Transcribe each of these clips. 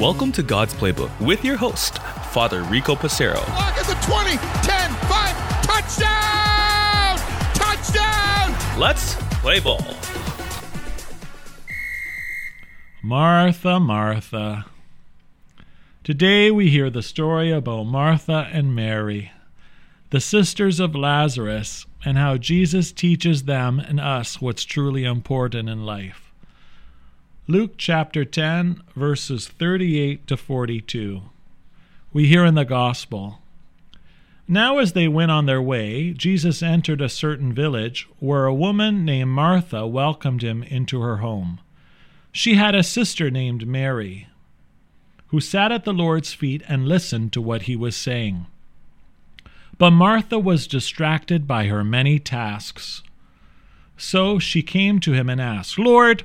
Welcome to God's Playbook with your host, Father Rico Passero. Lock at the 20, 10, 5, touchdown! Touchdown! Let's play ball. Martha, Martha. Today we hear the story about Martha and Mary, the sisters of Lazarus, and how Jesus teaches them and us what's truly important in life. Luke chapter 10, verses 38 to 42. We hear in the Gospel Now, as they went on their way, Jesus entered a certain village where a woman named Martha welcomed him into her home. She had a sister named Mary, who sat at the Lord's feet and listened to what he was saying. But Martha was distracted by her many tasks. So she came to him and asked, Lord,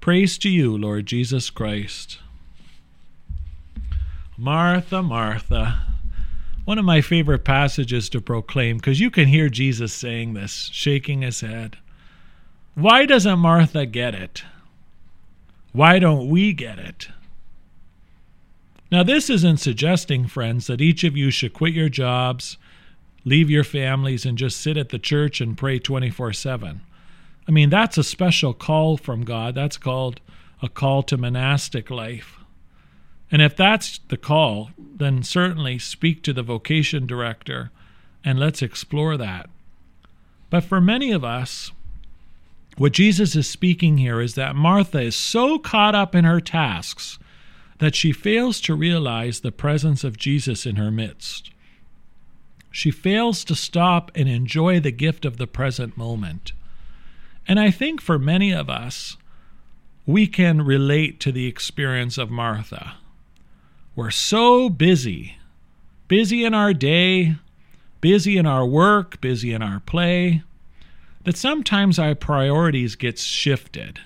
Praise to you, Lord Jesus Christ. Martha, Martha. One of my favorite passages to proclaim because you can hear Jesus saying this, shaking his head. Why doesn't Martha get it? Why don't we get it? Now, this isn't suggesting, friends, that each of you should quit your jobs, leave your families, and just sit at the church and pray 24 7. I mean, that's a special call from God. That's called a call to monastic life. And if that's the call, then certainly speak to the vocation director and let's explore that. But for many of us, what Jesus is speaking here is that Martha is so caught up in her tasks that she fails to realize the presence of Jesus in her midst. She fails to stop and enjoy the gift of the present moment. And I think for many of us, we can relate to the experience of Martha. We're so busy, busy in our day, busy in our work, busy in our play, that sometimes our priorities get shifted.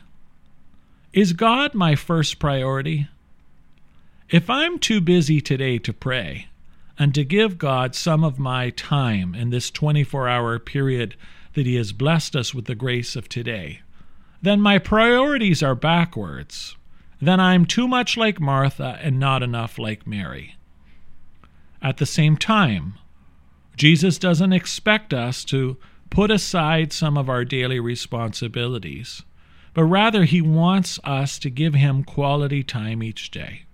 Is God my first priority? If I'm too busy today to pray and to give God some of my time in this 24 hour period that He has blessed us with the grace of today, then my priorities are backwards. Then I'm too much like Martha and not enough like Mary. At the same time, Jesus doesn't expect us to put aside some of our daily responsibilities, but rather He wants us to give Him quality time each day.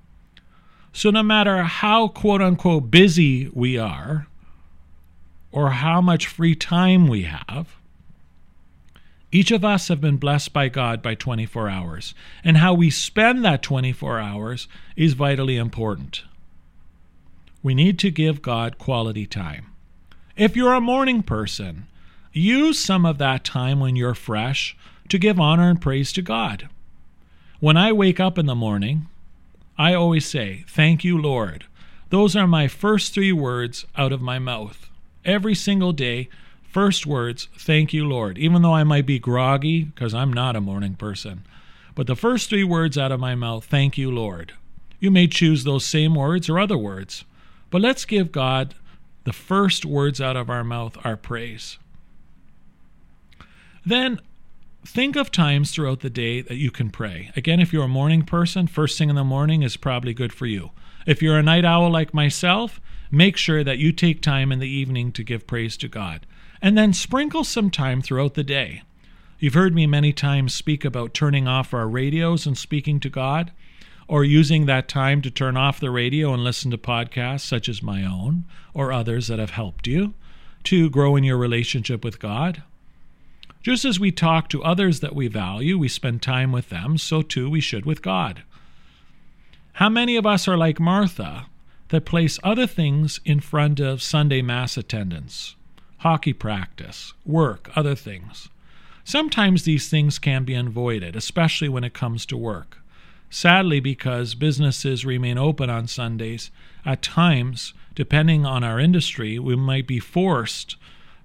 So, no matter how quote unquote busy we are, or how much free time we have, each of us have been blessed by God by 24 hours, and how we spend that 24 hours is vitally important. We need to give God quality time. If you're a morning person, use some of that time when you're fresh to give honor and praise to God. When I wake up in the morning, I always say, Thank you, Lord. Those are my first three words out of my mouth. Every single day, first words, Thank you, Lord. Even though I might be groggy, because I'm not a morning person. But the first three words out of my mouth, Thank you, Lord. You may choose those same words or other words. But let's give God the first words out of our mouth, our praise. Then think of times throughout the day that you can pray. Again, if you're a morning person, first thing in the morning is probably good for you. If you're a night owl like myself, make sure that you take time in the evening to give praise to God. And then sprinkle some time throughout the day. You've heard me many times speak about turning off our radios and speaking to God, or using that time to turn off the radio and listen to podcasts such as my own or others that have helped you to grow in your relationship with God. Just as we talk to others that we value, we spend time with them, so too we should with God. How many of us are like Martha that place other things in front of Sunday Mass attendance, hockey practice, work, other things? Sometimes these things can be avoided, especially when it comes to work. Sadly, because businesses remain open on Sundays, at times, depending on our industry, we might be forced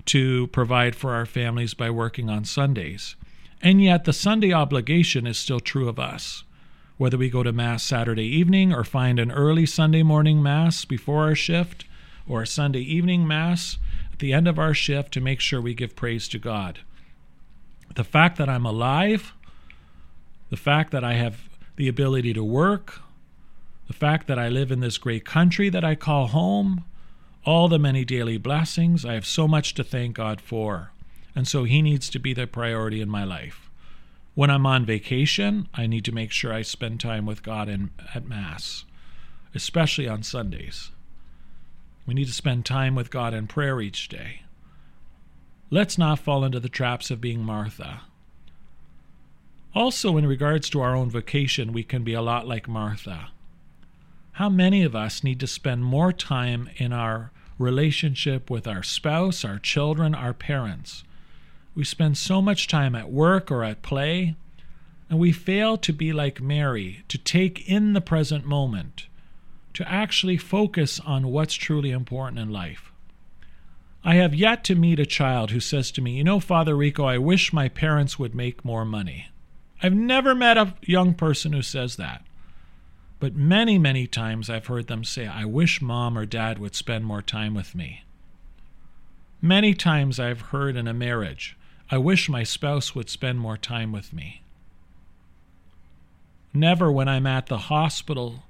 to provide for our families by working on Sundays. And yet, the Sunday obligation is still true of us. Whether we go to Mass Saturday evening or find an early Sunday morning Mass before our shift, or a Sunday evening Mass at the end of our shift to make sure we give praise to God. The fact that I'm alive, the fact that I have the ability to work, the fact that I live in this great country that I call home, all the many daily blessings. I have so much to thank God for. And so He needs to be the priority in my life. When I'm on vacation, I need to make sure I spend time with God in, at Mass, especially on Sundays. We need to spend time with God in prayer each day. Let's not fall into the traps of being Martha. Also, in regards to our own vocation, we can be a lot like Martha. How many of us need to spend more time in our relationship with our spouse, our children, our parents? We spend so much time at work or at play, and we fail to be like Mary, to take in the present moment, to actually focus on what's truly important in life. I have yet to meet a child who says to me, You know, Father Rico, I wish my parents would make more money. I've never met a young person who says that. But many, many times I've heard them say, I wish mom or dad would spend more time with me. Many times I've heard in a marriage, I wish my spouse would spend more time with me. Never when I'm at the hospital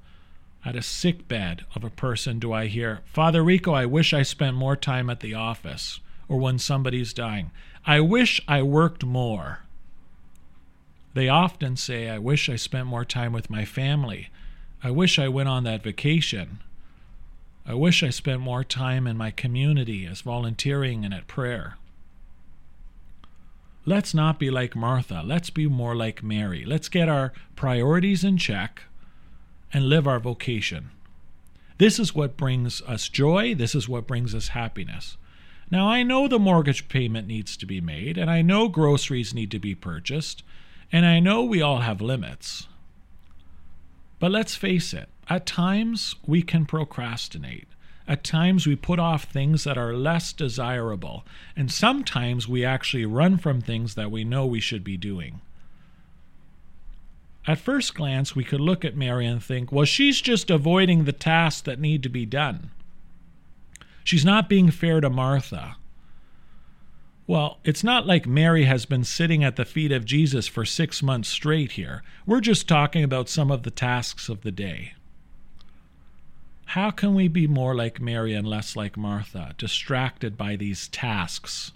at a sick bed of a person do I hear, Father Rico, I wish I spent more time at the office, or when somebody's dying. I wish I worked more. They often say, I wish I spent more time with my family. I wish I went on that vacation. I wish I spent more time in my community as volunteering and at prayer. Let's not be like Martha. Let's be more like Mary. Let's get our priorities in check and live our vocation. This is what brings us joy. This is what brings us happiness. Now, I know the mortgage payment needs to be made, and I know groceries need to be purchased, and I know we all have limits. But let's face it, at times we can procrastinate. At times we put off things that are less desirable, and sometimes we actually run from things that we know we should be doing. At first glance, we could look at Mary and think, well, she's just avoiding the tasks that need to be done. She's not being fair to Martha. Well, it's not like Mary has been sitting at the feet of Jesus for six months straight here. We're just talking about some of the tasks of the day. How can we be more like Mary and less like Martha, distracted by these tasks?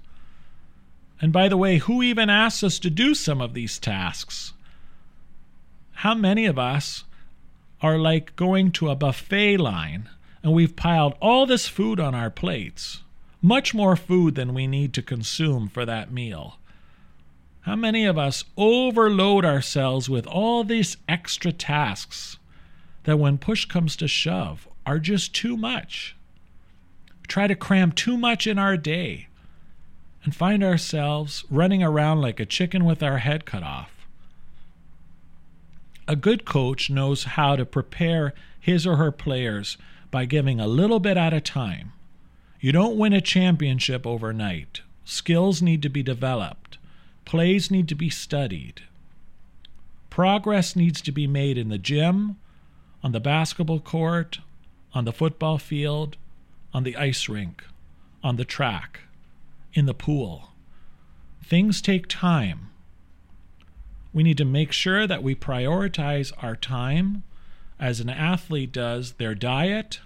And by the way, who even asks us to do some of these tasks? How many of us are like going to a buffet line and we've piled all this food on our plates? much more food than we need to consume for that meal. How many of us overload ourselves with all these extra tasks that when push comes to shove are just too much? Try to cram too much in our day and find ourselves running around like a chicken with our head cut off. A good coach knows how to prepare his or her players by giving a little bit at a time you don't win a championship overnight. Skills need to be developed, plays need to be studied. Progress needs to be made in the gym, on the basketball court, on the football field, on the ice rink, on the track, in the pool. Things take time. We need to make sure that we prioritize our time as an athlete does their diet,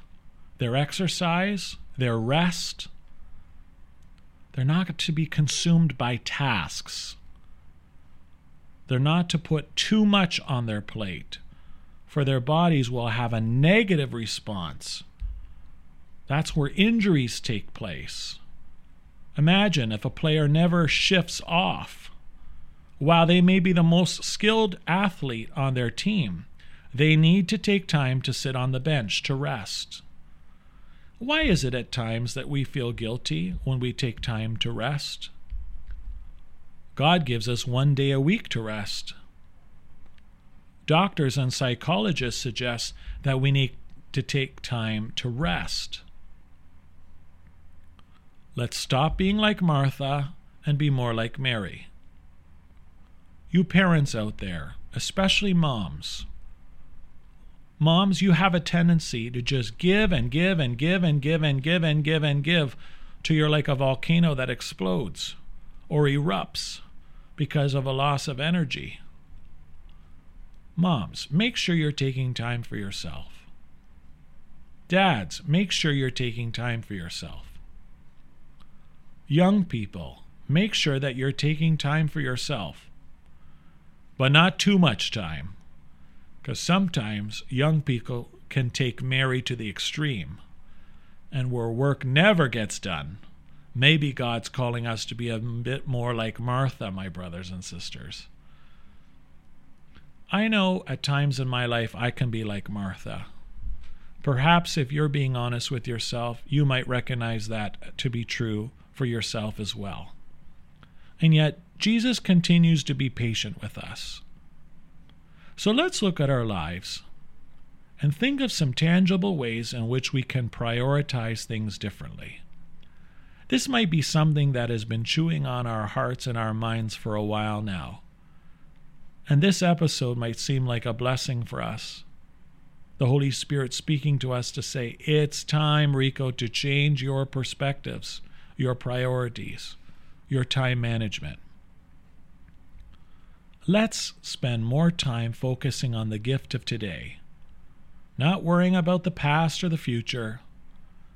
their exercise, their rest. They're not to be consumed by tasks. They're not to put too much on their plate, for their bodies will have a negative response. That's where injuries take place. Imagine if a player never shifts off. While they may be the most skilled athlete on their team, they need to take time to sit on the bench to rest. Why is it at times that we feel guilty when we take time to rest? God gives us one day a week to rest. Doctors and psychologists suggest that we need to take time to rest. Let's stop being like Martha and be more like Mary. You parents out there, especially moms, moms, you have a tendency to just give and give and give and give and give and give and give till you're like a volcano that explodes or erupts because of a loss of energy. Moms, make sure you're taking time for yourself. Dads, make sure you're taking time for yourself. Young people, make sure that you're taking time for yourself, but not too much time, because sometimes young people can take Mary to the extreme, and where work never gets done. Maybe God's calling us to be a bit more like Martha, my brothers and sisters. I know at times in my life I can be like Martha. Perhaps if you're being honest with yourself, you might recognize that to be true for yourself as well. And yet, Jesus continues to be patient with us. So let's look at our lives and think of some tangible ways in which we can prioritize things differently. This might be something that has been chewing on our hearts and our minds for a while now. And this episode might seem like a blessing for us. The Holy Spirit speaking to us to say, It's time, Rico, to change your perspectives, your priorities, your time management. Let's spend more time focusing on the gift of today, not worrying about the past or the future,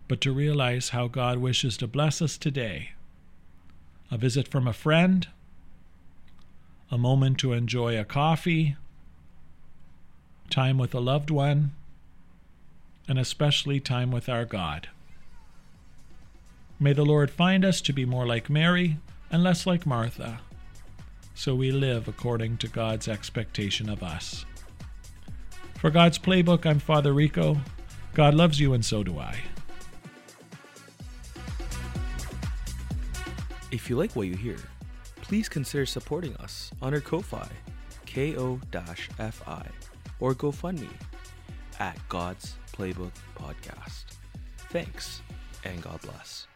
but to realize how God wishes to bless us today. A visit from a friend, a moment to enjoy a coffee, time with a loved one, and especially time with our God. May the Lord find us to be more like Mary and less like Martha, so we live according to God's expectation of us. For God's Playbook, I'm Father Rico. God loves you, and so do I. If you like what you hear, please consider supporting us on our Ko-Fi, ko-fi, or GoFundMe at God's Playbook Podcast. Thanks, and God bless.